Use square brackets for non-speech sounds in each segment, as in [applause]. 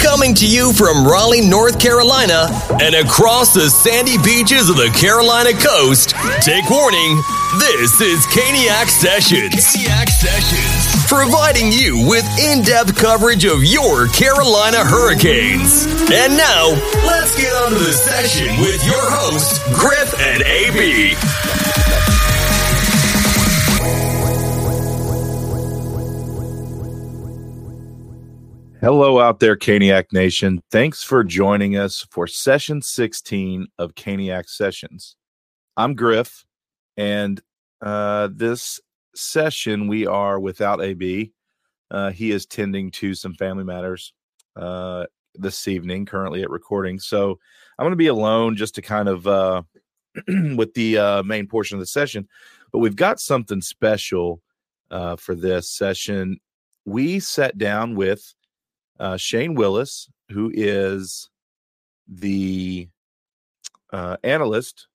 Coming to you from Raleigh, North Carolina, and across the sandy beaches of the Carolina coast, take warning, this is Caniac Sessions. Caniac Sessions. Providing you with in depth coverage of your Carolina Hurricanes. And now, let's get on to the session with your hosts, Griff and AB. Hello, out there, Caniac Nation. Thanks for joining us for session 16 of Caniac Sessions. I'm Griff, and uh, this session we are without AB. Uh, he is tending to some family matters uh, this evening, currently at recording. So I'm going to be alone just to kind of uh, [clears throat] with the uh, main portion of the session. But we've got something special uh, for this session. We sat down with uh, Shane Willis, who is the uh, analyst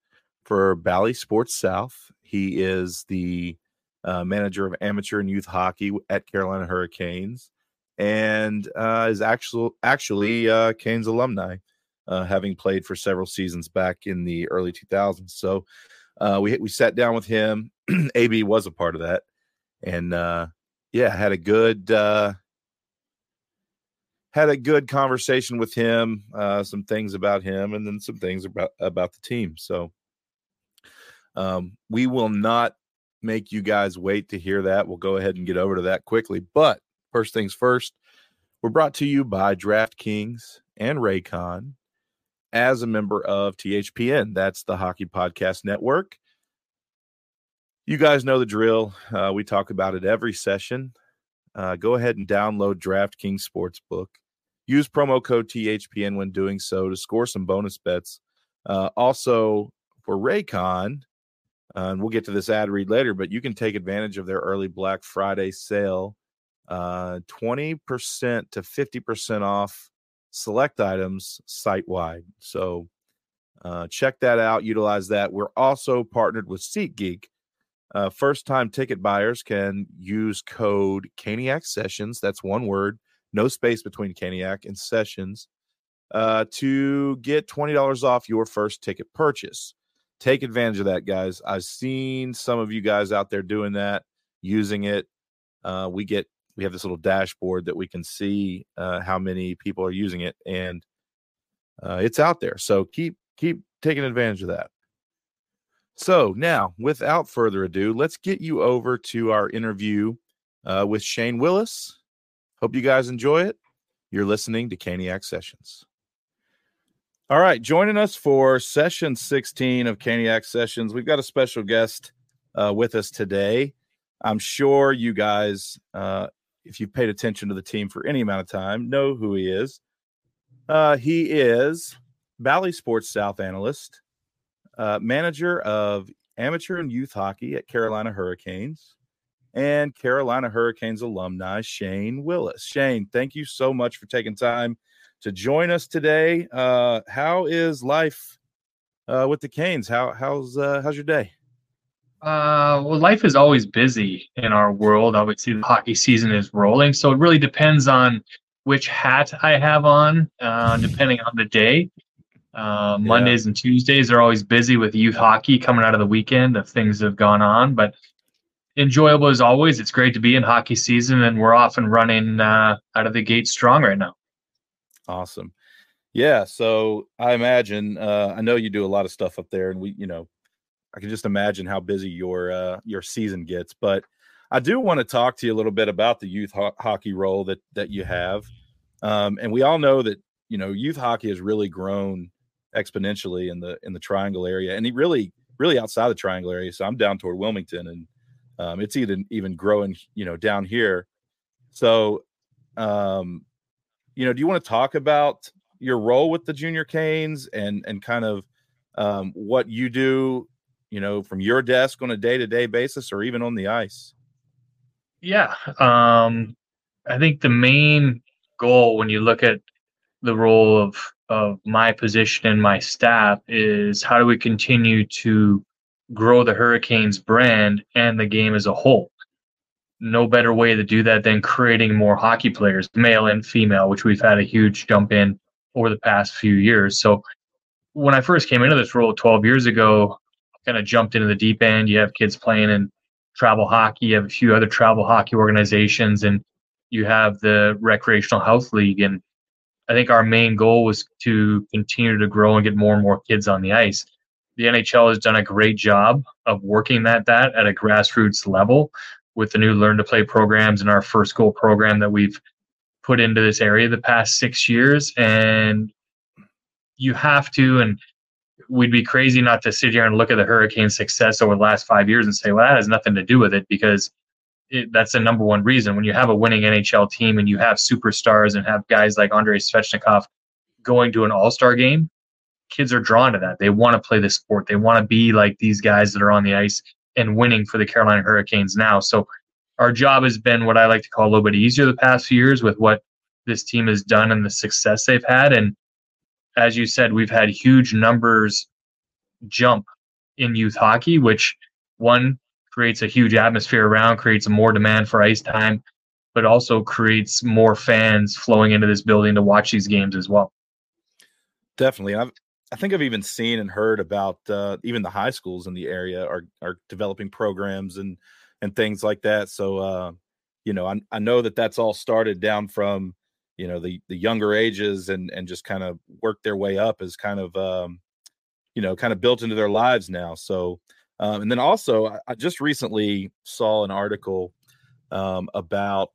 for Bally Sports South. He is the uh, manager of amateur and youth hockey at Carolina Hurricanes, and uh, is actually actually uh, Canes alumni, uh, having played for several seasons back in the early 2000s. So we we sat down with him. [clears throat] AB was a part of that, and yeah, had a good had a good conversation with him, uh, some things about him, and then some things about about the team. So um, we will not make you guys wait to hear that. We'll go ahead and get over to that quickly. But first things first, we're brought to you by DraftKings and Raycon as a member of THPN. That's the Hockey Podcast Network. You guys know the drill. Uh, we talk about it every session. Uh, go ahead and download DraftKings Sportsbook. Use promo code THPN when doing so to score some bonus bets. Uh, also, for Raycon, uh, and we'll get to this ad read later, but you can take advantage of their early Black Friday sale uh, 20% to 50% off select items site wide. So uh, check that out, utilize that. We're also partnered with SeatGeek. Uh, first time ticket buyers can use code Caniac Sessions. That's one word no space between Caniac and Sessions, uh, to get $20 off your first ticket purchase. Take advantage of that, guys. I've seen some of you guys out there doing that, using it. Uh, we get we have this little dashboard that we can see uh, how many people are using it, and uh, it's out there. So keep keep taking advantage of that. So now, without further ado, let's get you over to our interview uh, with Shane Willis Hope you guys enjoy it. You're listening to Caniac Sessions. All right, joining us for session 16 of Caniac Sessions, we've got a special guest uh, with us today. I'm sure you guys, uh, if you've paid attention to the team for any amount of time, know who he is. Uh, he is Bally Sports South analyst, uh, manager of amateur and youth hockey at Carolina Hurricanes, and Carolina Hurricanes alumni, Shane Willis. Shane, thank you so much for taking time to join us today. Uh, how is life uh, with the Canes? How how's uh, how's your day? Uh, well, life is always busy in our world. Obviously, the hockey season is rolling, so it really depends on which hat I have on, uh, [laughs] depending on the day. Uh, Mondays yeah. and Tuesdays are always busy with youth hockey coming out of the weekend if things have gone on. But enjoyable as always. It's great to be in hockey season, and we're off and running uh, out of the gate strong right now. Awesome. Yeah. So I imagine uh, I know you do a lot of stuff up there, and we, you know, I can just imagine how busy your uh, your season gets. But I do want to talk to you a little bit about the youth ho- hockey role that that you have, um, and we all know that you know youth hockey has really grown exponentially in the in the Triangle area, and he really really outside the Triangle area. So I'm down toward Wilmington, and um, it's even even growing, you know, down here. So, um, you know, do you want to talk about your role with the Junior Canes and and kind of um, what you do, you know, from your desk on a day to day basis or even on the ice? Yeah, um, I think the main goal when you look at the role of of my position and my staff is how do we continue to grow the Hurricanes brand and the game as a whole. no better way to do that than creating more hockey players, male and female, which we've had a huge jump in over the past few years. So when I first came into this role 12 years ago, I kind of jumped into the deep end. You have kids playing in travel hockey, you have a few other travel hockey organizations, and you have the recreational health league. And I think our main goal was to continue to grow and get more and more kids on the ice. The NHL has done a great job of working that that at a grassroots level with the new learn to play programs and our first goal program that we've put into this area the past six years. And you have to, and we'd be crazy not to sit here and look at the Hurricane success over the last five years and say, well, that has nothing to do with it because it, that's the number one reason. When you have a winning NHL team and you have superstars and have guys like Andrei Svechnikov going to an all star game, kids are drawn to that. They want to play the sport. They want to be like these guys that are on the ice and winning for the Carolina Hurricanes now. So our job has been what I like to call a little bit easier the past few years with what this team has done and the success they've had. And as you said, we've had huge numbers jump in youth hockey, which one creates a huge atmosphere around, creates more demand for ice time, but also creates more fans flowing into this building to watch these games as well. Definitely. I've I think I've even seen and heard about uh, even the high schools in the area are are developing programs and and things like that. So uh, you know, I I know that that's all started down from you know the the younger ages and and just kind of work their way up as kind of um, you know kind of built into their lives now. So um, and then also I, I just recently saw an article um, about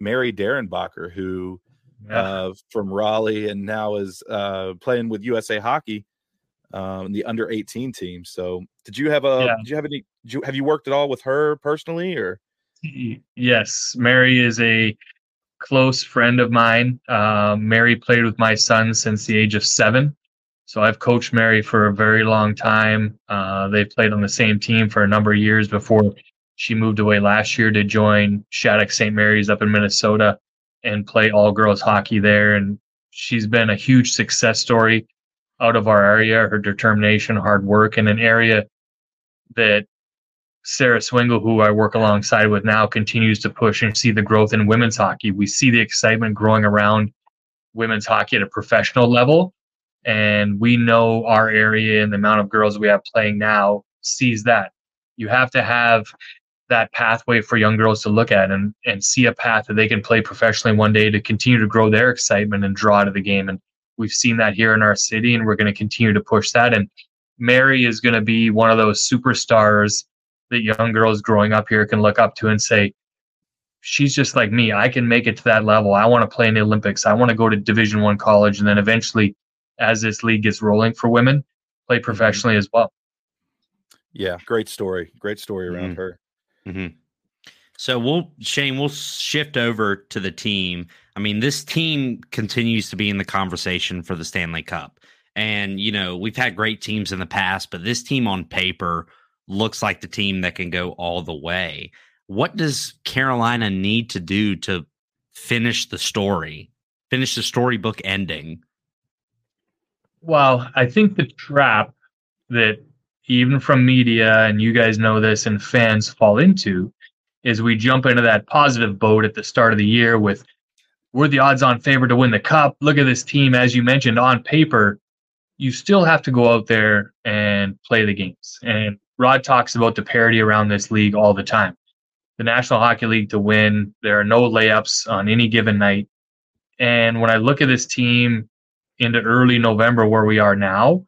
Mary Derenbacher who yeah. uh, from Raleigh and now is uh, playing with USA Hockey, um, the under 18 team. So, did you have a? Yeah. Did you have any? You, have you worked at all with her personally, or? Yes, Mary is a close friend of mine. Uh, Mary played with my son since the age of seven. So I've coached Mary for a very long time. Uh, they played on the same team for a number of years before she moved away last year to join Shattuck St. Mary's up in Minnesota and play all girls hockey there. And she's been a huge success story out of our area. Her determination, hard work, in an area that Sarah Swingle, who I work alongside with now, continues to push and see the growth in women's hockey. We see the excitement growing around women's hockey at a professional level. And we know our area and the amount of girls we have playing now sees that. You have to have that pathway for young girls to look at and, and see a path that they can play professionally one day to continue to grow their excitement and draw to the game. And we've seen that here in our city, and we're going to continue to push that. And Mary is going to be one of those superstars that young girls growing up here can look up to and say, she's just like me. I can make it to that level. I want to play in the Olympics. I want to go to Division One college, and then eventually, as this league gets rolling for women, play mm-hmm. professionally as well. Yeah, great story. Great story around mm-hmm. her. Mm-hmm. So we'll Shane, we'll shift over to the team. I mean, this team continues to be in the conversation for the Stanley Cup. And, you know, we've had great teams in the past, but this team on paper looks like the team that can go all the way. What does Carolina need to do to finish the story, finish the storybook ending? Well, I think the trap that even from media, and you guys know this, and fans fall into, is we jump into that positive boat at the start of the year with we're the odds on favorite to win the cup. Look at this team, as you mentioned, on paper, you still have to go out there and play the games. And Rod talks about the parity around this league all the time. The National Hockey League to win, there are no layups on any given night. And when I look at this team into early November, where we are now,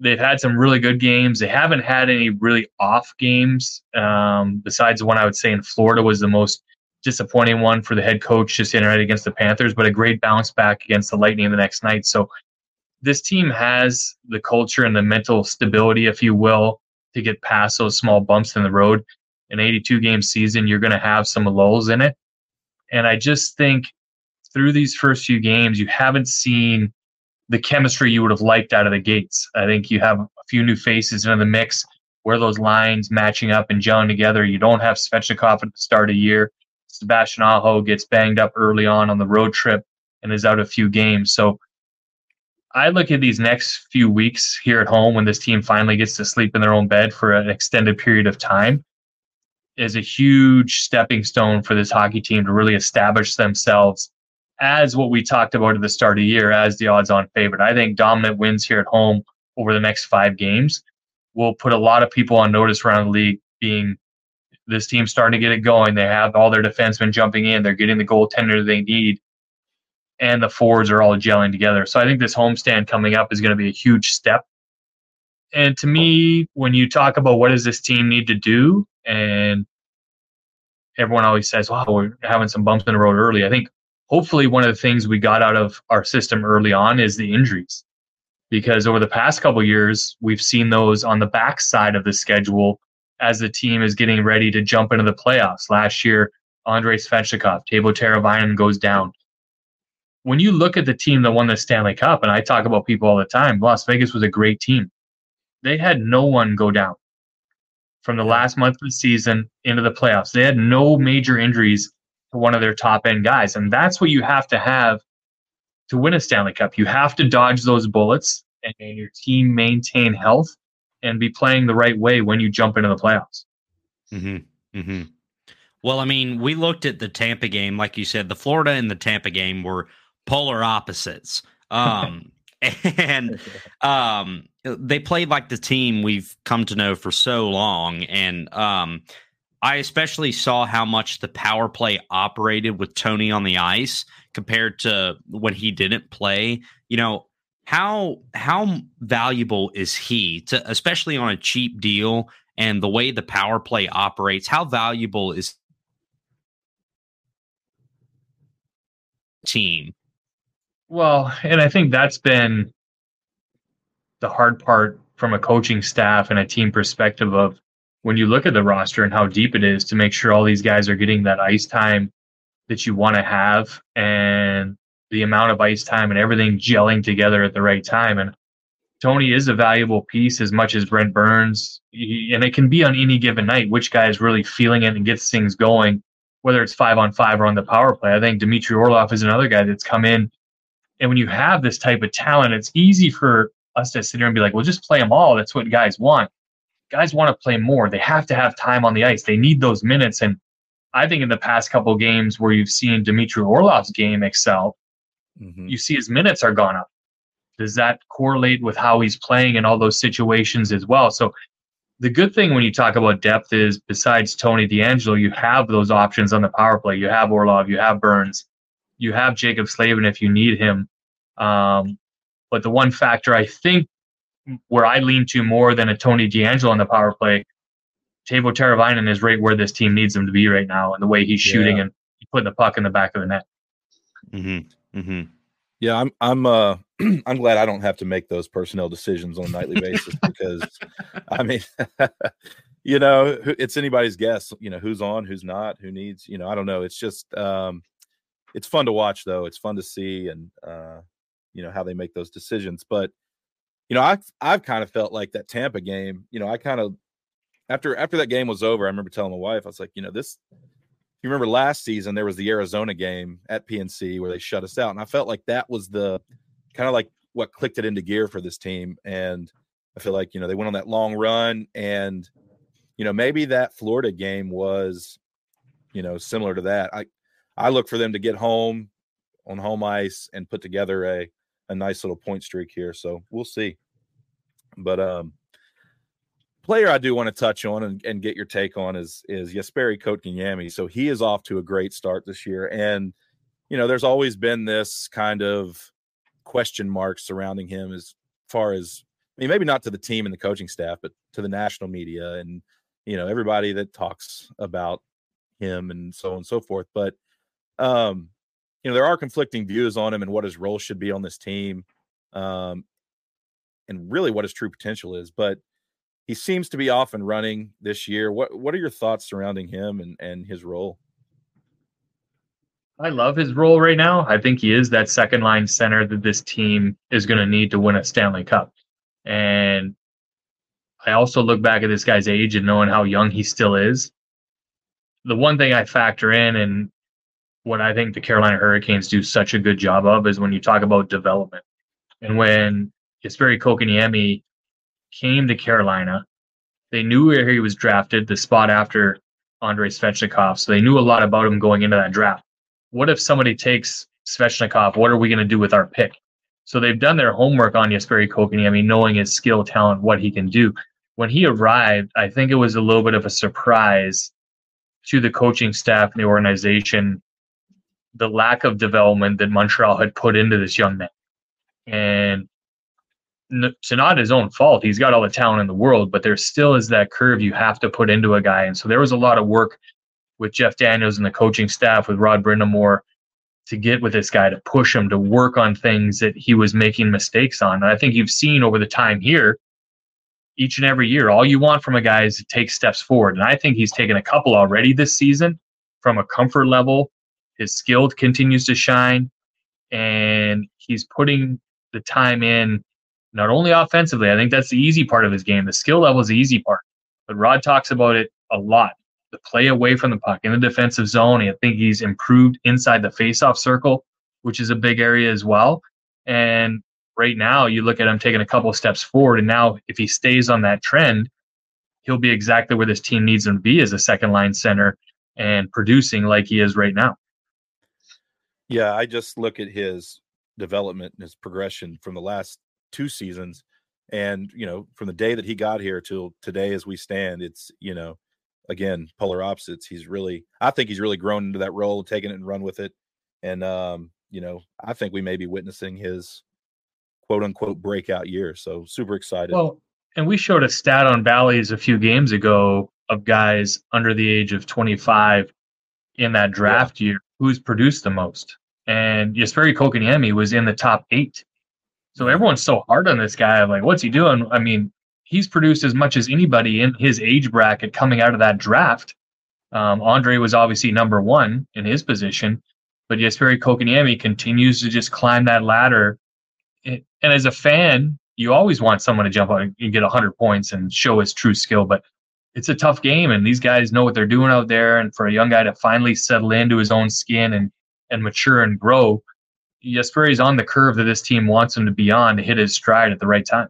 they've had some really good games. They haven't had any really off games. Um, besides the one I would say in Florida was the most disappointing one for the head coach just in right against the Panthers, but a great bounce back against the Lightning the next night. So this team has the culture and the mental stability, if you will, to get past those small bumps in the road. An 82 game season, you're going to have some lulls in it. And I just think through these first few games, you haven't seen the chemistry you would have liked out of the gates. I think you have a few new faces in the mix where those lines matching up and gelling together. You don't have Svechnikov at the start of the year. Sebastian Aho gets banged up early on on the road trip and is out a few games. So I look at these next few weeks here at home when this team finally gets to sleep in their own bed for an extended period of time. is a huge stepping stone for this hockey team to really establish themselves as what we talked about at the start of the year as the odds on favorite. I think dominant wins here at home over the next five games will put a lot of people on notice around the league being this team starting to get it going. They have all their defensemen jumping in, they're getting the goaltender they need, and the forwards are all gelling together. So I think this homestand coming up is going to be a huge step. And to me, when you talk about what does this team need to do, and everyone always says, "Wow, we're having some bumps in the road early." I think hopefully one of the things we got out of our system early on is the injuries. Because over the past couple years we've seen those on the back side of the schedule as the team is getting ready to jump into the playoffs. Last year andrei svechnikov teuvo teravainen goes down. When you look at the team that won the stanley cup and i talk about people all the time las vegas was a great team. They had no one go down from the last month of the season into the playoffs. They had no major injuries one of their top end guys. And that's what you have to have to win a Stanley Cup. You have to dodge those bullets and, and your team maintain health and be playing the right way when you jump into the playoffs. Mm-hmm. Mm-hmm. Well, I mean, we looked at the Tampa game, like you said, the Florida and the Tampa game were polar opposites. Um, [laughs] and um, they played like the team we've come to know for so long. And um, I especially saw how much the power play operated with Tony on the ice compared to when he didn't play. You know, how how valuable is he to especially on a cheap deal and the way the power play operates, how valuable is team? Well, and I think that's been the hard part from a coaching staff and a team perspective of when you look at the roster and how deep it is to make sure all these guys are getting that ice time that you want to have and the amount of ice time and everything gelling together at the right time. And Tony is a valuable piece as much as Brent Burns. And it can be on any given night which guy is really feeling it and gets things going, whether it's five on five or on the power play. I think Dmitry Orlov is another guy that's come in. And when you have this type of talent, it's easy for us to sit here and be like, well, just play them all. That's what guys want guys want to play more. They have to have time on the ice. They need those minutes. And I think in the past couple games where you've seen Dmitry Orlov's game excel, mm-hmm. you see his minutes are gone up. Does that correlate with how he's playing in all those situations as well? So the good thing when you talk about depth is besides Tony DeAngelo, you have those options on the power play. You have Orlov, you have Burns, you have Jaccob Slavin if you need him. Um, but the one factor I think where I lean to more than a Tony DeAngelo on the power play. Teuvo Teravainen is right where this team needs him to be right now, and the way he's shooting yeah. and putting the puck in the back of the net. Mm-hmm. Mm-hmm. Yeah, I'm. I'm. Uh, [clears throat] I'm glad I don't have to make those personnel decisions on a nightly basis [laughs] because, I mean, [laughs] you know, it's anybody's guess. You know, who's on, who's not, who needs. You know, I don't know. It's just, um, it's fun to watch though. It's fun to see, and uh, you know how they make those decisions. But you know, I've I've kind of felt like that Tampa game. You know, I kind of after after that game was over, I remember telling my wife, I was like, you know, this. You remember last season there was the Arizona game at PNC where they shut us out, and I felt like that was the kind of like what clicked it into gear for this team. And I feel like you know they went on that long run, and you know maybe that Florida game was, you know, similar to that. I I look for them to get home on home ice and put together a a nice little point streak here. So we'll see. But um player I do want to touch on and, and get your take on is is Jesperi Kotkaniemi. So he is off to a great start this year. And you know, there's always been this kind of question mark surrounding him as far as I mean, maybe not to the team and the coaching staff, but to the national media and you know everybody that talks about him and so on and so forth. But um you know there are conflicting views on him and what his role should be on this team um, and really what his true potential is but he seems to be off and running this year what what are your thoughts surrounding him and and his role I love his role right now. I think he is that second line center that this team is going to need to win a Stanley Cup. And I also look back at this guy's age and knowing how young he still is. The one thing I factor in, and what I think the Carolina Hurricanes do such a good job of is when you talk about development. And when Jesperi Kotkaniemi came to Carolina, they knew where he was drafted, the spot after Andrei Svechnikov, so they knew a lot about him going into that draft. What if somebody takes Svechnikov? What are we going to do with our pick? So they've done their homework on Jesperi Kotkaniemi, knowing his skill, talent, what he can do. When he arrived, I think it was a little bit of a surprise to the coaching staff and the organization the lack of development that Montreal had put into this young man. And it's not his own fault. He's got all the talent in the world, but there still is that curve you have to put into a guy. And so there was a lot of work with Jeff Daniels and the coaching staff with Rod Brind'Amour to get with this guy to push him to work on things that he was making mistakes on. And I think you've seen over the time here, each and every year, all you want from a guy is to take steps forward. And I think he's taken a couple already this season from a comfort level. His skill continues to shine, and he's putting the time in not only offensively. I think that's the easy part of his game. The skill level is the easy part, but Rod talks about it a lot. The play away from the puck in the defensive zone. I think he's improved inside the faceoff circle, which is a big area as well. And right now, you look at him taking a couple of steps forward, and now if he stays on that trend, he'll be exactly where this team needs him to be as a second line center and producing like he is right now. Yeah, I just look at his development and his progression from the last two seasons and you know from the day that he got here till today as we stand it's you know again polar opposites. He's really i think he's really grown into that role taking it and run with it and um you know i think we may be witnessing his quote unquote breakout year so super excited. Well and we showed a stat on Bally's a few games ago of guys under the age of 25 in that draft yeah. year who's produced the most and Jesperi Kotkaniemi was in the top eight so everyone's so hard on this guy. Like, what's he doing? I mean, he's produced as much as anybody in his age bracket coming out of that draft. Um, Andre was obviously number one in his position, but Jesperi Kotkaniemi continues to just climb that ladder. And as a fan, you always want someone to jump on and get 100 points and show his true skill, but it's a tough game, and these guys know what they're doing out there. And for a young guy to finally settle into his own skin and and mature and grow, is on the curve that this team wants him to be on to hit his stride at the right time.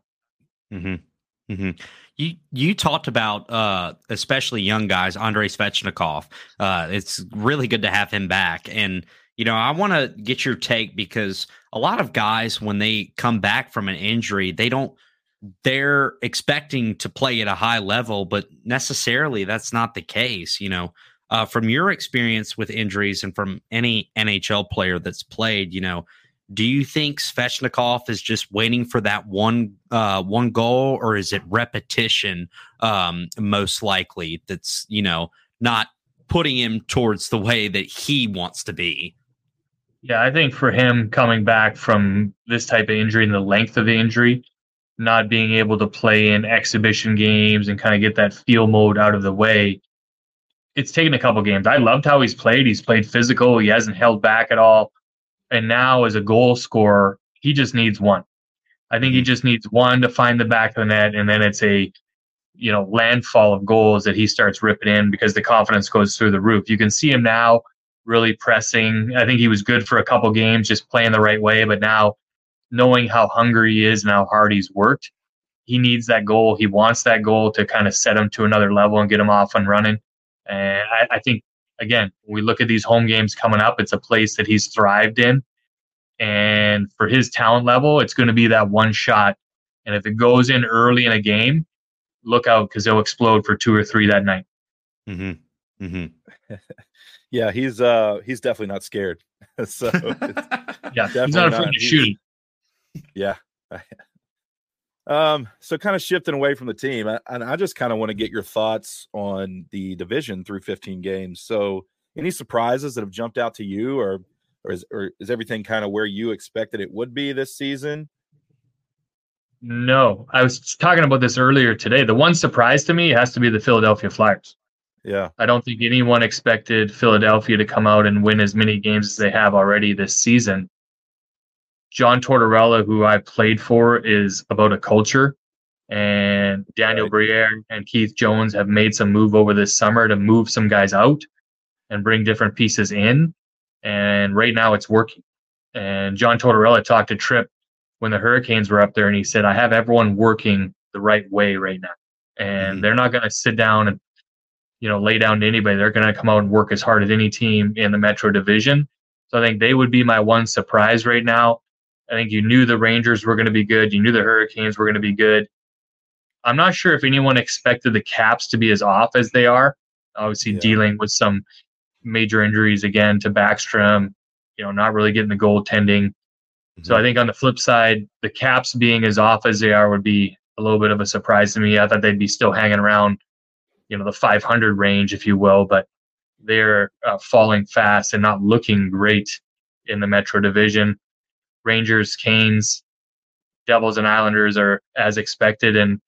Mm-hmm. Mm-hmm. You you talked about uh, especially young guys, Andrei Svechnikov. Uh, it's really good to have him back, and you know I want to get your take because a lot of guys when they come back from an injury, they don't they're expecting to play at a high level, but necessarily that's not the case. You know, uh, from your experience with injuries and from any NHL player that's played, you know, do you think Svechnikov is just waiting for that one uh, one goal, or is it repetition? Um, most likely, that's you know not putting him towards the way that he wants to be. Yeah, I think for him coming back from this type of injury and the length of the injury, not being able to play in exhibition games and kind of get that feel mode out of the way, it's taken a couple games. I loved how he's played. He's played physical. He hasn't held back at all. And now as a goal scorer, he just needs one. I think he mm-hmm. just needs one to find the back of the net, and then it's a you know landfall of goals that he starts ripping in because the confidence goes through the roof. You can see him now really pressing. I think he was good for a couple games, just playing the right way. But now, knowing how hungry he is and how hard he's worked, he needs that goal. He wants that goal to kind of set him to another level and get him off and running. And I, I think, again, when we look at these home games coming up, it's a place that he's thrived in. And for his talent level, it's going to be that one shot. And if it goes in early in a game, look out because he'll explode for two or three that night. Mm-hmm. Mm-hmm. [laughs] yeah, he's uh he's definitely not scared. [laughs] so yeah, he's not afraid not. to shoot. Yeah. [laughs] Um, so kind of shifting away from the team, and I just kind of want to get your thoughts on the division through 15 games. So, any surprises that have jumped out to you, or or is or is everything kind of where you expected it would be this season? No, I was talking about this earlier today. The one surprise to me has to be the Philadelphia Flyers. Yeah, I don't think anyone expected Philadelphia to come out and win as many games as they have already this season. John Tortorella, who I played for, is about a culture. And Daniel. Briere and Keith Jones have made some move over this summer to move some guys out and bring different pieces in. And right now it's working. And John Tortorella talked to Tripp when the Hurricanes were up there, and he said, I have everyone working the right way right now. And mm-hmm. they're not going to sit down and you know, lay down to anybody. They're going to come out and work as hard as any team in the Metro Division. So I think they would be my one surprise right now. I think you knew the Rangers were going to be good. You knew the Hurricanes were going to be good. I'm not sure if anyone expected the Caps to be as off as they are. Obviously, yeah. dealing with some major injuries again to Backstrom, you know, not really getting the goaltending. Mm-hmm. So I think on the flip side, the Caps being as off as they are would be a little bit of a surprise to me. I thought they'd be still hanging around, you know, the 500 range, if you will, but they're uh, falling fast and not looking great in the Metro Division. Rangers, Canes, Devils, and Islanders are as expected, and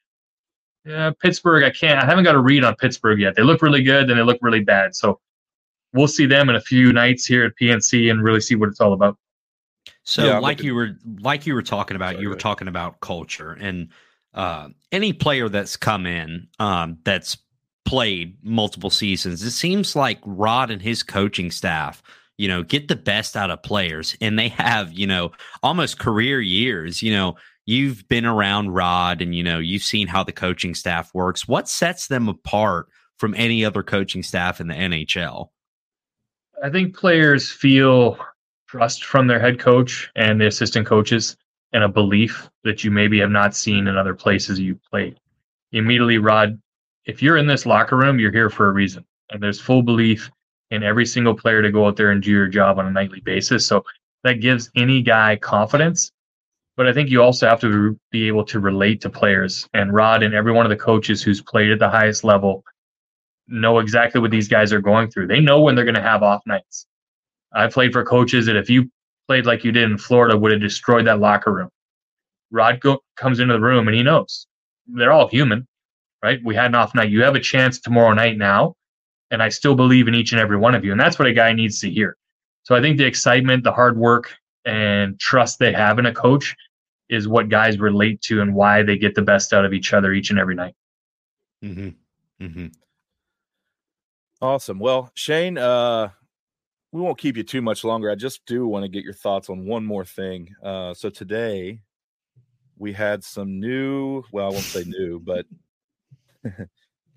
yeah, Pittsburgh, I can't. I haven't got a read on Pittsburgh yet. They look really good, and they look really bad. So we'll see them in a few nights here at PNC and really see what it's all about. So, yeah, like you were, like you were talking about, Sorry, you were talking about culture, and uh, any player that's come in um, that's played multiple seasons, it seems like Rod and his coaching staff you know, get the best out of players. And they have, you know, almost career years. You know, you've been around Rod and you know you've seen how the coaching staff works. What sets them apart from any other coaching staff in the NHL? I think players feel trust from their head coach and the assistant coaches and a belief that you maybe have not seen in other places you've played. Immediately, Rod, if you're in this locker room, you're here for a reason. And there's full belief in every single player to go out there and do your job on a nightly basis. So that gives any guy confidence but I think you also have to be able to relate to players. And Rod and every one of the coaches who's played at the highest level know exactly what these guys are going through. They know when they're going to have off nights. I played for coaches that if you played like you did in Florida, would have destroyed that locker room. Rod go, comes into the room and he knows they're all human, right? We had an off night. You have a chance tomorrow night now, and I still believe in each and every one of you. And that's what a guy needs to hear. So I think the excitement, the hard work, and trust they have in a coach is what guys relate to and why they get the best out of each other each and every night. Mm-hmm. Mm-hmm. Awesome. Well, Shane, uh, we won't keep you too much longer. I just do want to get your thoughts on one more thing. Uh, so today we had some new, well, I won't say new, but [laughs]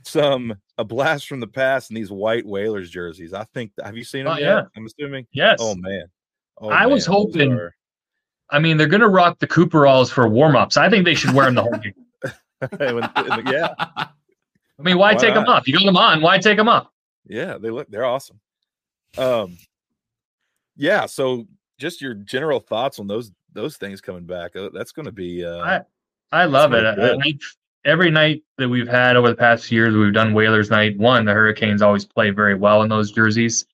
some a blast from the past in these white Whalers jerseys. I think have you seen them? Oh, yet? yeah, I'm assuming. Yes. Oh man. Oh, I man. was hoping. Are... I mean, they're going to rock the Cooperalls for warm ups. I think they should wear them the whole game. [laughs] yeah. [laughs] I mean, why, why take not? them off? You got them on. Why take them off? Yeah, they look. They're awesome. Um, yeah. So, just your general thoughts on those those things coming back. Uh, that's going to be. Uh, I I love it. I, every night that we've had over the past few years, we've done Whalers night. One, the Hurricanes always play very well in those jerseys.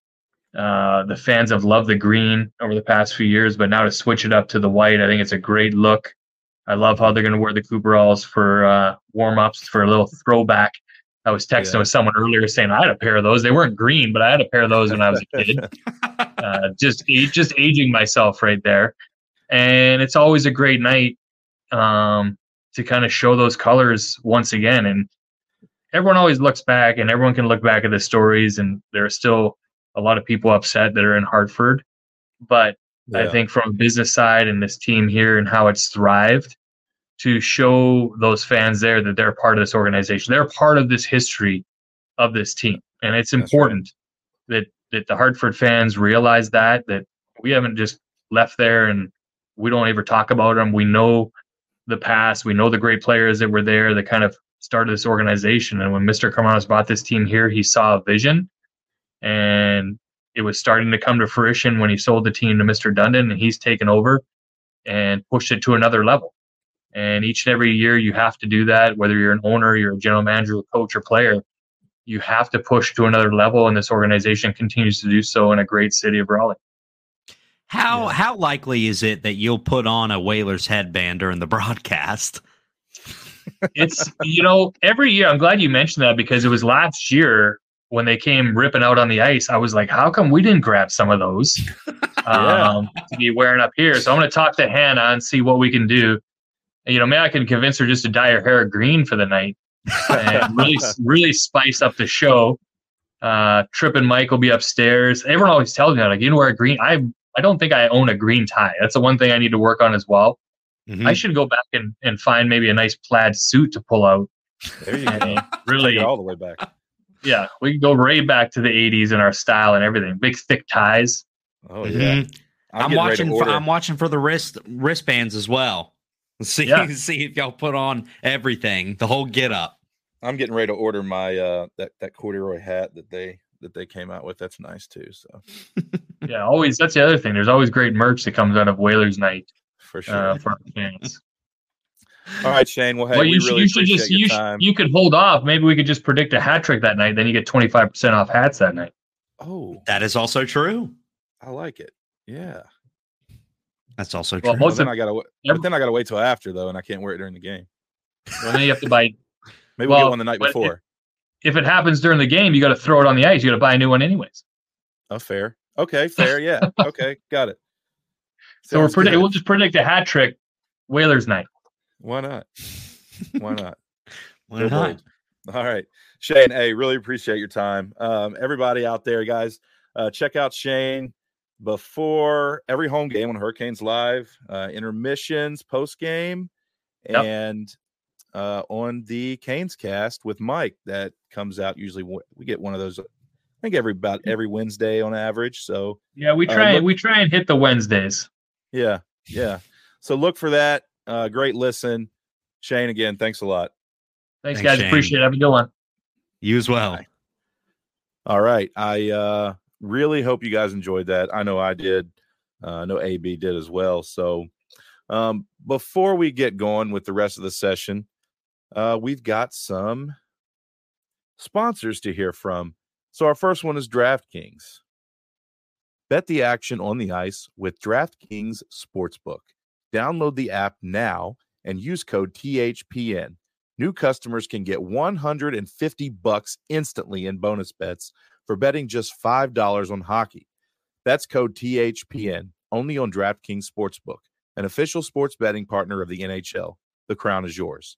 Uh, the fans have loved the green over the past few years, but now to switch it up to the white, I think it's a great look. I love how they're going to wear the Cooperalls for uh, warm ups for a little throwback. I was texting yeah. with someone earlier saying I had a pair of those. They weren't green, but I had a pair of those when I was a kid. [laughs] uh, just just aging myself right there, and it's always a great night um, to kind of show those colors once again. And everyone always looks back, and everyone can look back at the stories, and there are still a lot of people upset that are in Hartford. But yeah. I think from a business side and this team here and how it's thrived to show those fans there that they're part of this organization. They're part of this history of this team. And it's important right. that that the Hartford fans realize that that we haven't just left there and we don't ever talk about them. We know the past. We know the great players that were there that kind of started this organization. And when Mr. Karmanos bought this team here, he saw a vision and it was starting to come to fruition when he sold the team to Mr. Dundon, and he's taken over and pushed it to another level. And each and every year, you have to do that, whether you're an owner, you're a general manager, a coach, or player. You have to push to another level, and this organization continues to do so in a great city of Raleigh. How yeah. how likely is it that you'll put on a Whalers headband during the [laughs] broadcast? it's you know every year. I'm glad you mentioned that because it was last year when they came ripping out on the ice, I was like, how come we didn't grab some of those [laughs] um, to be wearing up here? So I'm going to talk to Hannah and see what we can do. And, you know, maybe I can convince her just to dye her hair green for the night and [laughs] really, really spice up the show. Uh, Tripp and Mike will be upstairs. Everyone always tells me, like, you know, wear a green. I, I don't think I own a green tie. That's the one thing I need to work on as well. Mm-hmm. I should go back and, and find maybe a nice plaid suit to pull out. There you go. Really, all the way back Yeah, we can go right back to the '80s in our style and everything. Big thick ties. Oh yeah. Mhm. I'm, getting ready to watching. For, I'm watching for the wrist wristbands as well. [laughs] See, Yeah. [laughs] see if y'all put on everything, the whole get up. I'm getting ready to order my uh that that corduroy hat that they that they came out with. That's nice too. So Yeah, always. That's the other thing. There's always great merch that comes out of Whalers Night for sure. uh, for our fans. All right, Shane. Well, hey, well, we you should, really you should just your you, sh- you could hold off. Maybe we could just predict a hat trick that night. Then you get 25 percent off hats that night. oh, That is also true. I like it. Yeah. That's also Well, true. Well, most then of- I gotta. Every- But then I gotta wait till after though, and I can't wear it during the game. Well, then you have to buy. [laughs] Maybe we'll Well, get one the night but it- before. If it happens during the game, you got to throw it on the ice. You got to buy a new one anyways. Oh, fair. Okay, fair. Yeah. [laughs] Okay, got it. So we're Sounds predict. good. We'll just predict a hat trick. Whalers Night. Why not? Why not? [laughs] Why Go not? Birds. All right, Shane. Hey, really appreciate your time. Um, everybody out there, guys, uh, check out Shane before every home game on Hurricanes Live, uh, intermissions, post game, Yep. and uh, on the Canes cast with Mike that comes out usually. We get one of those, I think, every about every Wednesday on average. So Yeah, we Uh, try. look- we try and hit the Wednesdays. yeah, yeah. So look for that. Uh, great listen, Shane. Again, thanks a lot. Thanks, Thanks, guys. Shane. Appreciate it. Have a good one. You as well. Bye. All right. I uh really hope you guys enjoyed that. I know I did. Uh, I know AB did as well. So um before we get going with the rest of the session, uh we've got some sponsors to hear from. So our first one is DraftKings. Bet the action on the ice with DraftKings Sportsbook. Download the app now and use code THPN. New customers can get 150 bucks instantly in bonus bets for betting just $5 on hockey. That's code THPN only on DraftKings Sportsbook, an official sports betting partner of the NHL. The crown is yours.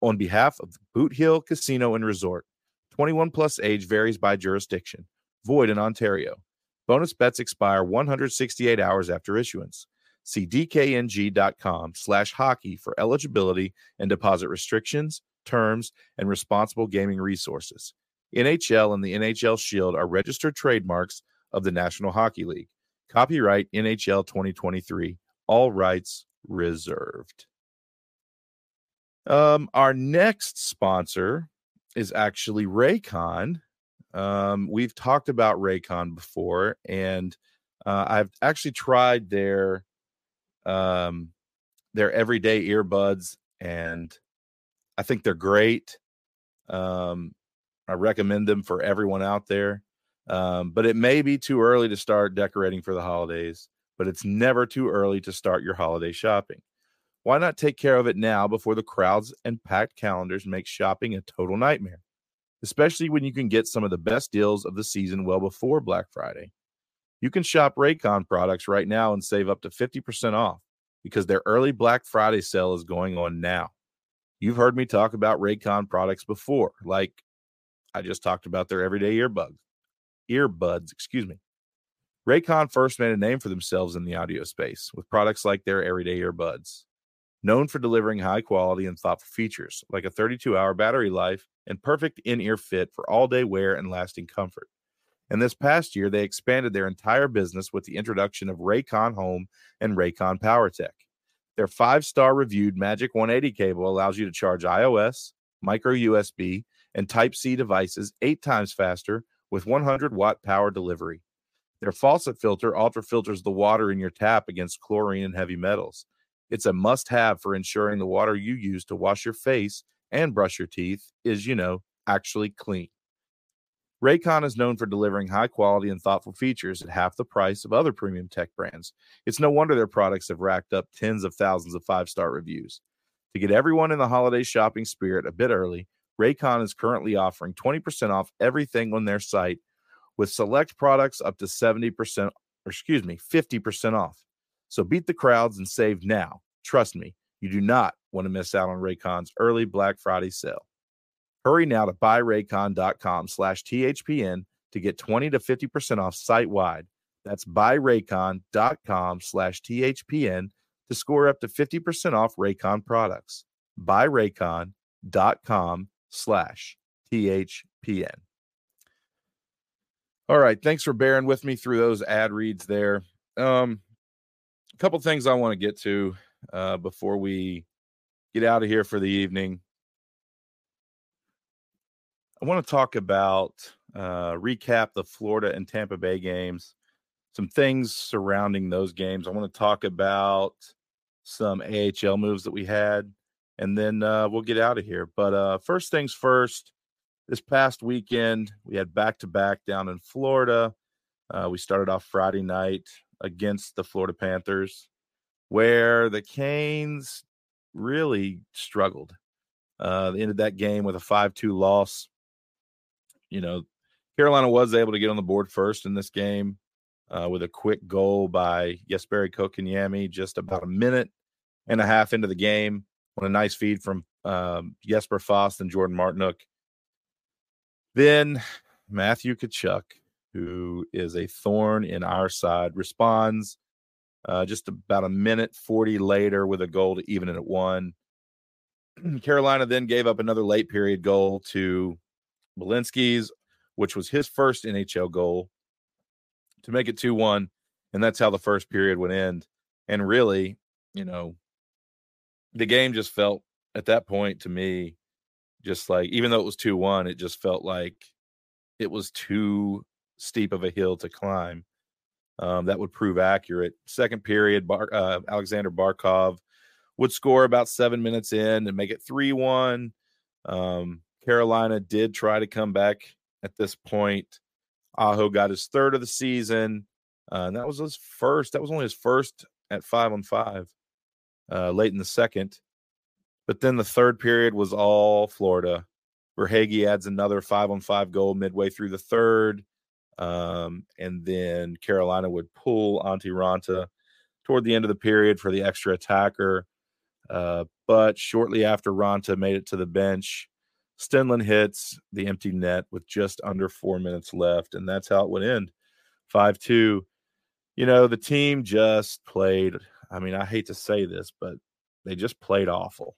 On behalf of Boot Hill Casino and Resort, 21 plus age varies by jurisdiction, void in Ontario. Bonus bets expire 168 hours after issuance. See dkng.com slash hockey for eligibility and deposit restrictions, terms, and responsible gaming resources. NHL and the NHL Shield are registered trademarks of the National Hockey League. Copyright NHL 2023. All rights reserved. Um, our next sponsor is actually Raycon. Um, we've talked about Raycon before, and uh, I've actually tried their um, their everyday earbuds, and I think they're great. Um, I recommend them for everyone out there. Um, but it may be too early to start decorating for the holidays, but it's never too early to start your holiday shopping. Why not take care of it now before the crowds and packed calendars make shopping a total nightmare? Especially when you can get some of the best deals of the season well before Black Friday. You can shop Raycon products right now and save up to 50% off because their early Black Friday sale is going on now. You've heard me talk about Raycon products before, like I just talked about their everyday earbuds. Earbuds, excuse me. Raycon first made a name for themselves in the audio space with products like their everyday earbuds. Known for delivering high quality and thoughtful features like a 32 hour battery life and perfect in ear fit for all day wear and lasting comfort. And this past year, they expanded their entire business with the introduction of Raycon Home and Raycon PowerTech. Their five star reviewed Magic 180 cable allows you to charge iOS, micro USB, and Type C devices eight times faster with 100 watt power delivery. Their faucet filter ultra filters the water in your tap against chlorine and heavy metals. It's a must have for ensuring the water you use to wash your face and brush your teeth is, you know, actually clean. Raycon is known for delivering high quality and thoughtful features at half the price of other premium tech brands. It's no wonder their products have racked up tens of thousands of five star reviews. To get everyone in the holiday shopping spirit a bit early, Raycon is currently offering 20% off everything on their site with select products up to 70%, or excuse me, 50% off. So beat the crowds and save now. Trust me, you do not want to miss out on Raycon's early Black Friday sale. Hurry now to buyraycon.com slash THPN to get 20 to 50% off site wide. That's buyraycon.com slash THPN to score up to 50% off Raycon products. Buyraycon.com slash THPN. All right. Thanks for bearing with me through those ad reads there. Um, couple things I want to get to uh, before we get out of here for the evening. I want to talk about uh, recap the Florida and Tampa Bay games, some things surrounding those games. I want to talk about some AHL moves that we had, and then uh, we'll get out of here. But uh, first things first, this past weekend we had back to back down in Florida. Uh, we started off Friday night against the Florida Panthers, where the Canes really struggled. Uh, they ended that game with a 5 2 loss. You know, Carolina was able to get on the board first in this game uh, with a quick goal by Jesperi Kotkaniemi just about a minute and a half into the game on a nice feed from um, Jesper Fast and Jordan Martinook. Then Matthew Tkachuk, who is a thorn in our side, responds uh, just about a minute 40 later with a goal to even it at one. [clears throat] Carolina then gave up another late period goal to Balinskis, which was his first NHL goal to make it 2 1. And that's how the first period would end. And really, you know, the game just felt at that point to me, just like, even though it was 2 1, it just felt like it was too steep of a hill to climb. Um, that would prove accurate. Second period, Bar, uh, Alexander Barkov would score about seven minutes in and make it 3 1. Um, Carolina did try to come back at this point. Aho got his third of the season. Uh, and that was his first. That was only his first at five on five uh, late in the second. But then the third period was all Florida. Verhaeghe adds another five on five goal midway through the third. Um, and then Carolina would pull Antti Raanta toward the end of the period for the extra attacker. Uh, but shortly after Raanta made it to the bench, Stenlund hits the empty net with just under four minutes left, and that's how it would end 5 2. You know, the team just played. I mean, I hate to say this, but they just played awful.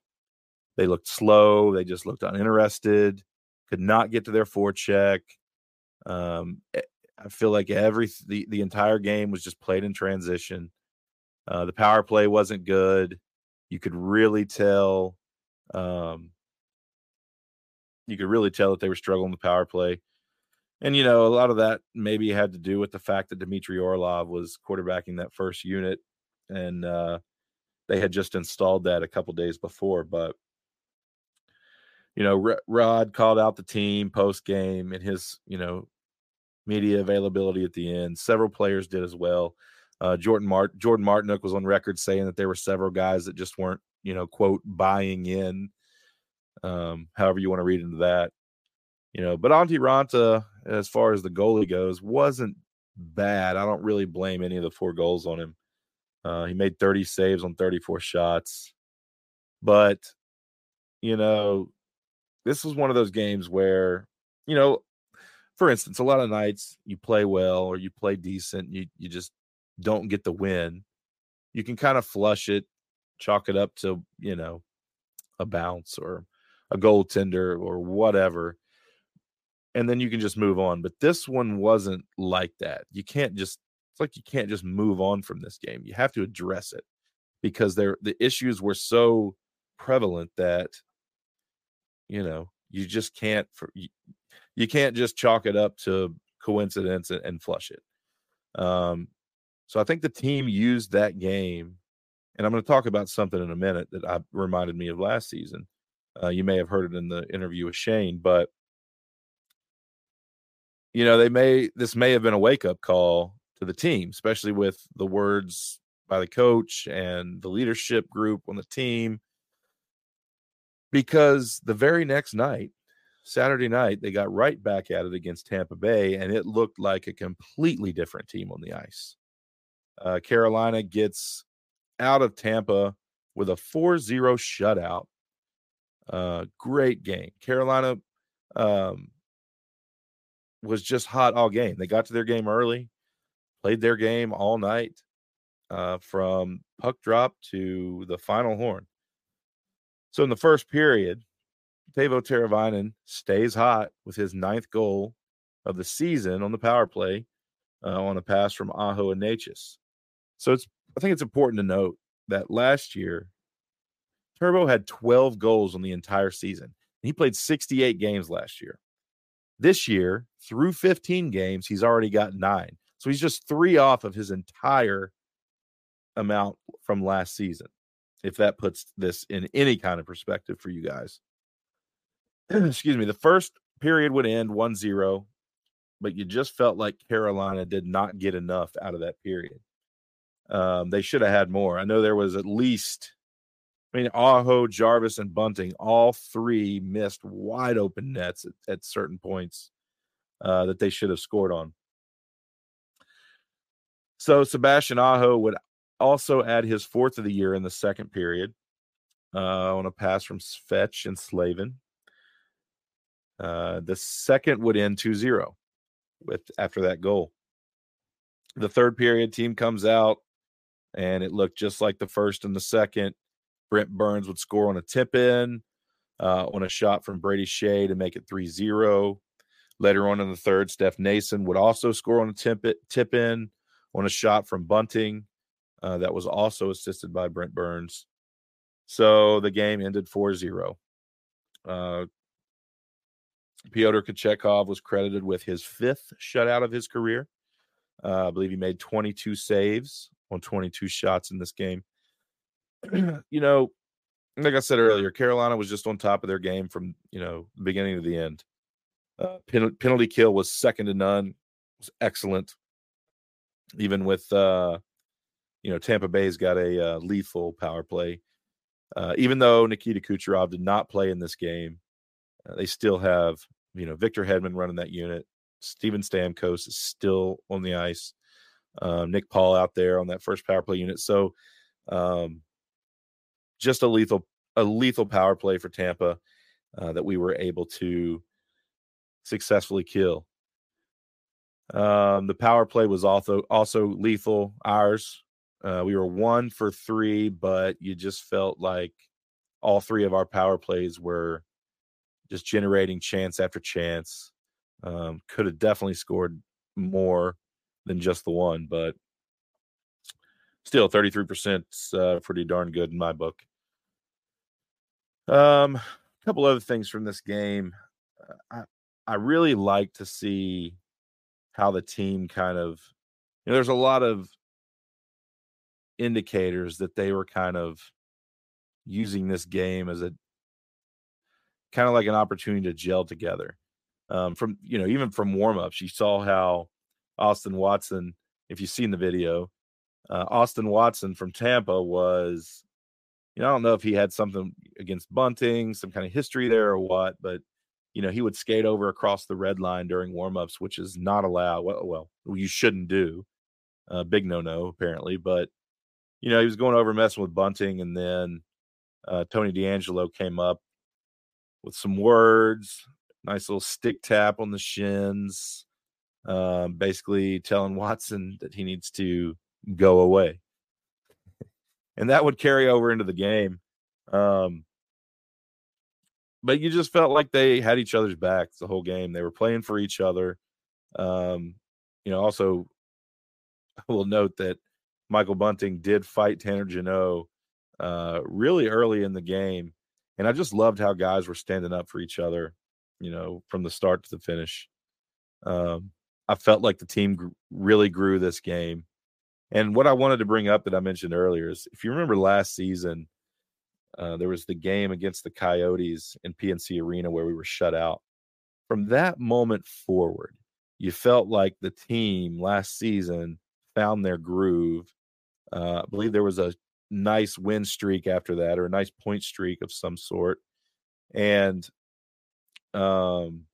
They looked slow. They just looked uninterested, could not get to their forecheck. Um, eh, I feel like every the, the entire game was just played in transition. Uh, the power play wasn't good. You could really tell um, you could really tell that they were struggling the power play. And, you know, a lot of that maybe had to do with the fact that Dmitry Orlov was quarterbacking that first unit. And uh, they had just installed that a couple days before. But, you know, Rod called out the team post game in his, you know, media availability at the end. Several players did as well. Uh, Jordan Mart Jordan Martinook was on record saying that there were several guys that just weren't, you know, quote buying in um, however you want to read into that. You know, but Antti Raanta, as far as the goalie goes, wasn't bad. I don't really blame any of the four goals on him. Uh, he made 30 saves on 34 shots. But, you know, this was one of those games where, you know, for instance, a lot of nights you play well or you play decent, you you just don't get the win. You can kind of flush it, chalk it up to, you know, a bounce or a goaltender or whatever and then you can just move on but this one wasn't like that you can't just it's like you can't just move on from this game you have to address it because there the issues were so prevalent that you know you just can't for you, you can't just chalk it up to coincidence and, and flush it um so i think the team used that game and i'm going to talk about something in a minute that I, reminded me of last season uh, you may have heard it in the interview with Shane, but you know, they may this may have been a wake up call to the team, especially with the words by the coach and the leadership group on the team. Because the very next night, Saturday night, they got right back at it against Tampa Bay, and it looked like a completely different team on the ice. Uh, Carolina gets out of Tampa with a 4 0 shutout. Uh, great game. Carolina um, was just hot all game. They got to their game early, played their game all night uh, from puck drop to the final horn. So in the first period, Teuvo Teravainen stays hot with his ninth goal of the season on the power play uh, on a pass from Aho and Necas. So it's I think it's important to note that last year Turbo had 12 goals on the entire season. He played 68 games last year. This year, through 15 games, he's already got nine. So he's just three off of his entire amount from last season, if that puts this in any kind of perspective for you guys. [clears throat] Excuse me. The first period would end 1 0, but you just felt like Carolina did not get enough out of that period. Um, they should have had more. I know there was at least I mean, Aho, Jarvis, and Bunting, all three missed wide open nets at, at certain points uh, that they should have scored on. So Sebastian Aho would also add his fourth of the year in the second period uh, on a pass from Fetch and Slavin. Uh, the second would end 2-0 with after that goal. The third period team comes out and it looked just like the first and the second. Brent Burns would score on a tip in, uh, on a shot from Brady Skjei to make it 3 0. Later on in the third, Stefan Noesen would also score on a tip, tip in on a shot from Bunting uh, that was also assisted by Brent Burns. So the game ended 4 0. Uh, Pyotr Kochetkov was credited with his fifth shutout of his career. Uh, I believe he made 22 saves on 22 shots in this game. [clears throat] you know, like I said earlier, Carolina was just on top of their game from you know the beginning to the end. Uh, pen- penalty kill was second to none. Was excellent. Even with uh, you know Tampa Bay's got a uh, lethal power play. Uh, even though Nikita Kucherov did not play in this game, uh, they still have you know Victor Hedman running that unit. Steven Stamkos is still on the ice. Uh, Nick Paul out there on that first power play unit. So um, just a lethal a lethal power play for Tampa uh, that we were able to successfully kill. Um, the power play was also also lethal. Ours, uh, we were one for three, but you just felt like all three of our power plays were just generating chance after chance. Um, could have definitely scored more than just the one, but still 33% uh, pretty darn good in my book. Um, a couple other things from this game. Uh, I I really like to see how the team kind of you know there's a lot of indicators that they were kind of using this game as a kind of like an opportunity to gel together. Um, from you know even from warmups, you saw how Austin Watson, if you've seen the video, uh, Austin Watson from Tampa was you know, I don't know if he had something against Bunting, some kind of history there or what, but you know, he would skate over across the red line during warmups, which is not allowed. Well, well you shouldn't do. Uh, big no no, apparently. But, you know, he was going over messing with Bunting, and then uh, Tony DeAngelo came up with some words, nice little stick tap on the shins, um, basically telling [laughs] Watson that he needs to go away and that would carry over into the game. Um, but you just felt like they had each other's backs the whole game. They were playing for each other. Um, you know, also, I will note that Michael Bunting did fight Tanner Jeannot uh, really early in the game. And I just loved how guys were standing up for each other, you know, from the start to the finish. Um, I felt like the team gr- really grew this game. And what I wanted to bring up that I mentioned earlier is if you remember last season, uh, there was the game against the Coyotes in PNC Arena where we were shut out. From that moment forward, you felt like the team last season found their groove. Uh, I believe there was a nice win streak after that, or a nice point streak of some sort. And um,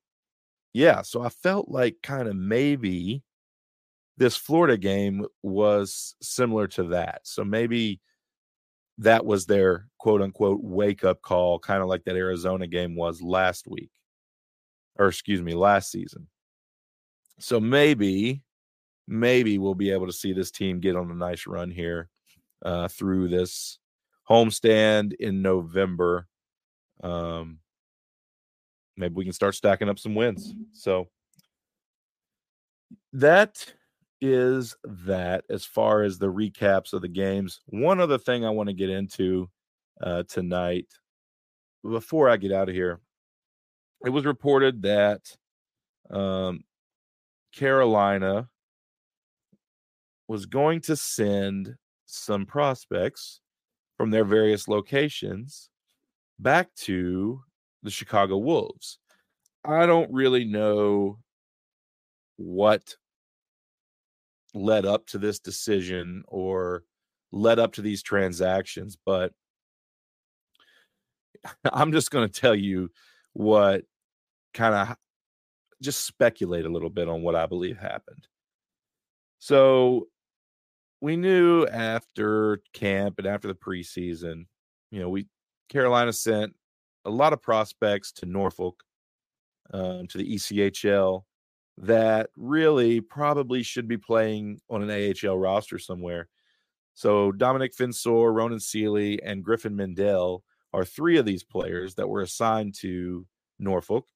yeah, so I felt like kind of maybe this Florida game was similar to that. So maybe that was their quote unquote wake up call, kind of like that Arizona game was last week, or excuse me, last season. So maybe, maybe we'll be able to see this team get on a nice run here uh, through this homestand in November. Um, maybe we can start stacking up some wins. So that is that as far as the recaps of the games. One other thing I want to get into uh, tonight before I get out of here. It was reported that um, Carolina was going to send some prospects from their various locations back to the Chicago Wolves. I don't really know what led up to this decision or led up to these transactions, but [laughs] I'm just going to tell you what kind of just speculate a little bit on what I believe happened. So we knew after camp and after the preseason, you know, we Carolina sent a lot of prospects to Norfolk, um, to the ECHL that really probably should be playing on an AHL roster somewhere. So Domenick Fensore, Ronan Seeley, and Griffin Mendel are three of these players that were assigned to Norfolk.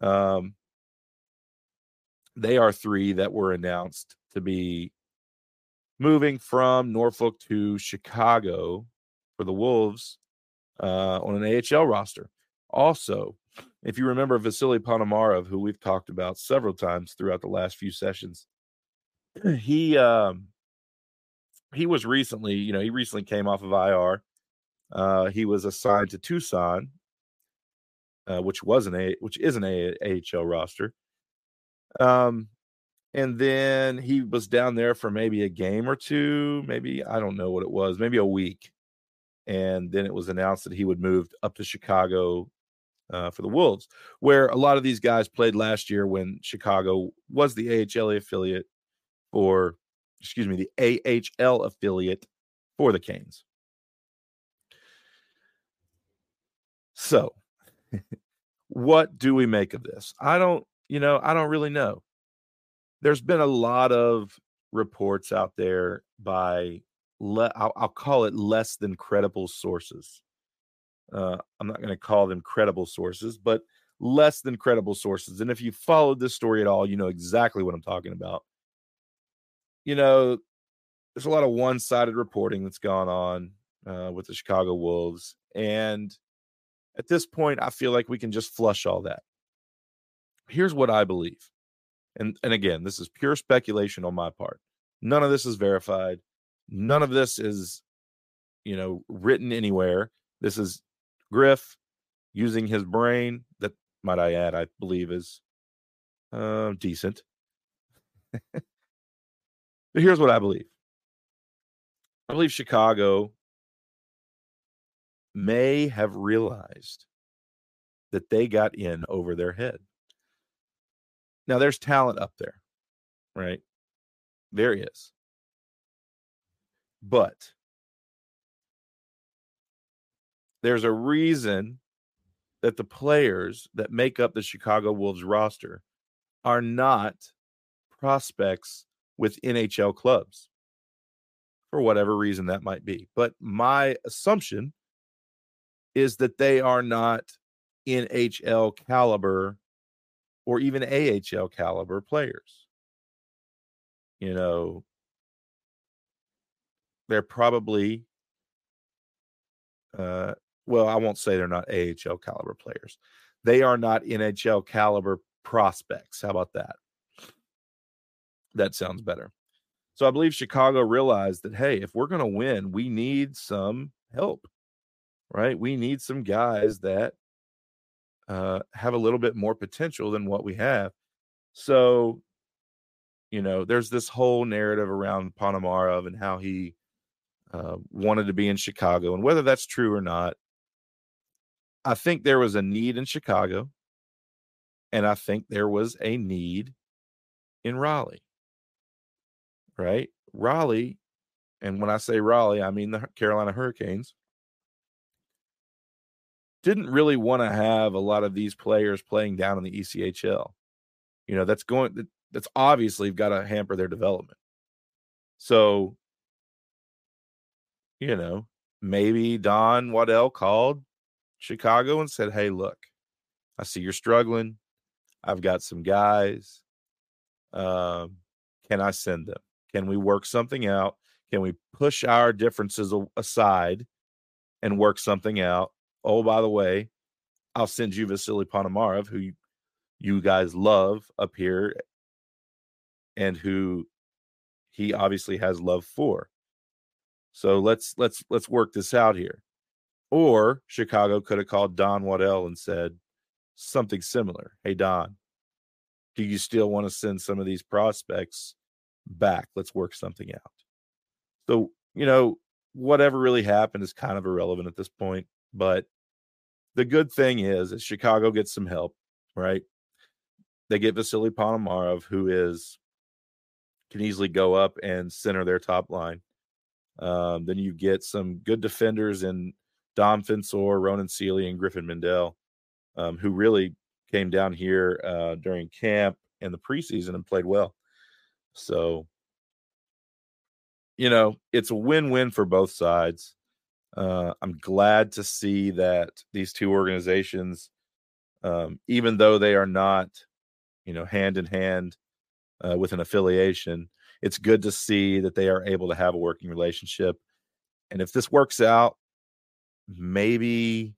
Um, they are three that were announced to be moving from Norfolk to Chicago for the Wolves uh, on an AHL roster. Also, if you remember Vasily Ponomarev, who we've talked about several times throughout the last few sessions, [clears throat] he um, he was recently, you know, he recently came off of IR. Uh, he was assigned to Tucson, uh, which was an a which is an a- AHL roster. Um, and then he was down there for maybe a game or two, maybe I don't know what it was, maybe a week. And then it was announced that he would move up to Chicago uh, for the Wolves, where a lot of these guys played last year when Chicago was the AHL affiliate or, excuse me, the AHL affiliate for the Canes. So, [laughs] what do we make of this? I don't, you know, I don't really know. There's been a lot of reports out there by, le- I'll, I'll call it less than credible sources uh, I'm not going to call them credible sources, but less than credible sources. And if you followed this story at all, you know exactly what I'm talking about. You know, there's a lot of one sided reporting that's gone on uh, with the Chicago Wolves. And at this point, I feel like we can just flush all that. Here's what I believe. And, and again, this is pure speculation on my part. None of this is verified. None of this is, you know, written anywhere. This is Griff using his brain, that might I add, I believe is uh, decent. but here's what I believe I believe Chicago may have realized that they got in over their head. Now, there's talent up there, right? There is. But there's a reason that the players that make up the Chicago Wolves roster are not prospects with NHL clubs for whatever reason that might be. But my assumption is that they are not NHL caliber or even AHL caliber players. You know, they're probably uh, well, I won't say they're not AHL caliber players. They are not NHL caliber prospects. How about that? That sounds better. So I believe Chicago realized that, hey, if we're going to win, we need some help, right? We need some guys that uh, have a little bit more potential than what we have. So, you know, there's this whole narrative around Ponomarev and how he uh, wanted to be in Chicago. And whether that's true or not, I think there was a need in Chicago. And I think there was a need in Raleigh. Right? Raleigh, and when I say Raleigh, I mean the Carolina Hurricanes, didn't really want to have a lot of these players playing down in the ECHL. You know, that's going that's obviously got to hamper their development. So, you know, maybe Don Waddell called Chicago and said, Hey, look, I see you're struggling. I've got some guys. Um, can I send them? Can we work something out? Can we push our differences aside and work something out? Oh, by the way, I'll send you Vasily Ponomarev, who you, guys love up here and who he obviously has love for. So let's let's let's work this out here. Or Chicago could have called Don Waddell and said something similar. Hey Don, do you still want to send some of these prospects back? Let's work something out. So, you know, whatever really happened is kind of irrelevant at this point. But the good thing is, is Chicago gets some help, right? They get Vasily Ponomarev, who is can easily go up and center their top line. Um, then you get some good defenders in Dom Fensore, Ronan Seeley, and Griffin Mendel, um, who really came down here uh, during camp and the preseason and played well. So, you know, it's a win win for both sides. Uh, I'm glad to see that these two organizations, um, even though they are not, you know, hand in hand uh, with an affiliation, it's good to see that they are able to have a working relationship. And if this works out, maybe,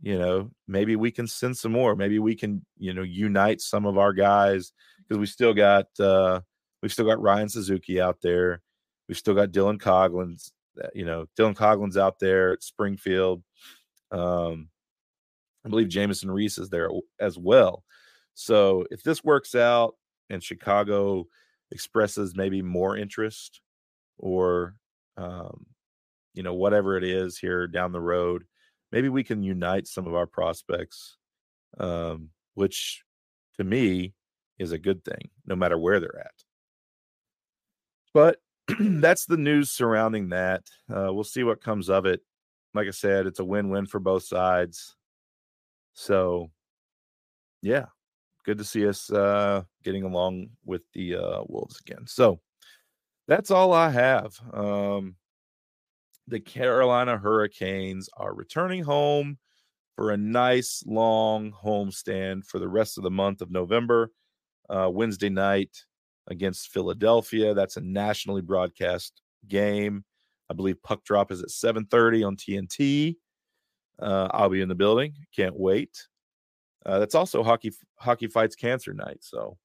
you know, maybe we can send some more. Maybe we can, you know, unite some of our guys because we still got, uh, we've still got Ryan Suzuki out there. We've still got Dylan Coghlan's, uh, you know, Dylan Coghlan's out there at Springfield. Um, I believe Jamieson Rees is there as well. So if this works out, and Chicago expresses maybe more interest or um, you know whatever it is here down the road maybe we can unite some of our prospects um, which to me is a good thing no matter where they're at but [clears throat] that's the news surrounding that uh, we'll see what comes of it like i said it's a win-win for both sides so yeah good to see us uh, getting along with the uh, Wolves again. So that's all I have. Um, the Carolina Hurricanes are returning home for a nice long homestand for the rest of the month of November. Uh, Wednesday night against Philadelphia. That's a nationally broadcast game. I believe puck drop is at 7:30 on TNT. Uh, I'll be in the building. Can't wait. Uh, that's also hockey hockey fights cancer night. So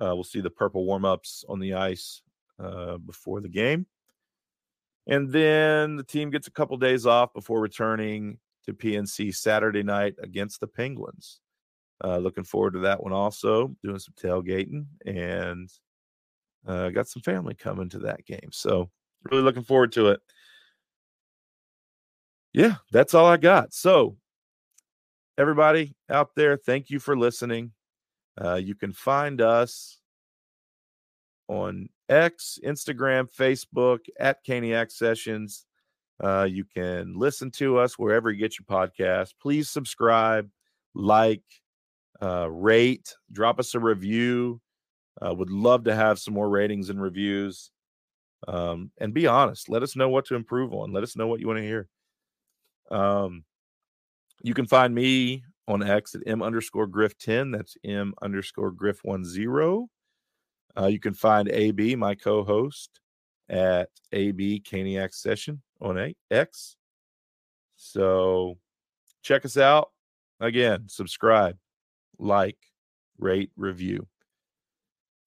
uh, we'll see the purple warm ups on the ice uh, before the game, and then the team gets a couple days off before returning to PNC Saturday night against the Penguins. Uh, looking forward to that one also. Doing some tailgating and uh, got some family coming to that game. So really looking forward to it. Yeah, that's all I got. So everybody out there, thank you for listening. Uh, you can find us on X, Instagram, Facebook at Caniac Sessions. Uh, you can listen to us wherever you get your podcast. Please subscribe, like, uh, rate, drop us a review. Uh, would love to have some more ratings and reviews. Um, and be honest. Let us know what to improve on. Let us know what you want to hear. Um, you can find me on X at M underscore Griff 10. That's M underscore Griff 10. Uh, you can find AB, my co host, at AB Caniac Session on a- X. So check us out. Again, subscribe, like, rate, review.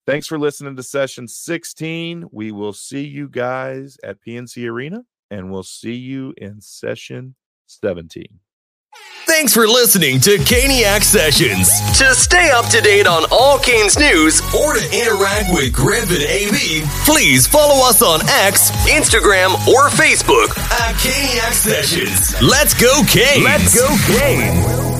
Thanks for listening to session 16. We will see you guys at PNC Arena and we'll see you in session 17. Thanks for listening to Caniac Sessions. To stay up to date on all Canes news or to interact with Griff and AB, please follow us on X, Instagram, or Facebook at Caniac Sessions. Let's go, Canes! Let's go, Canes!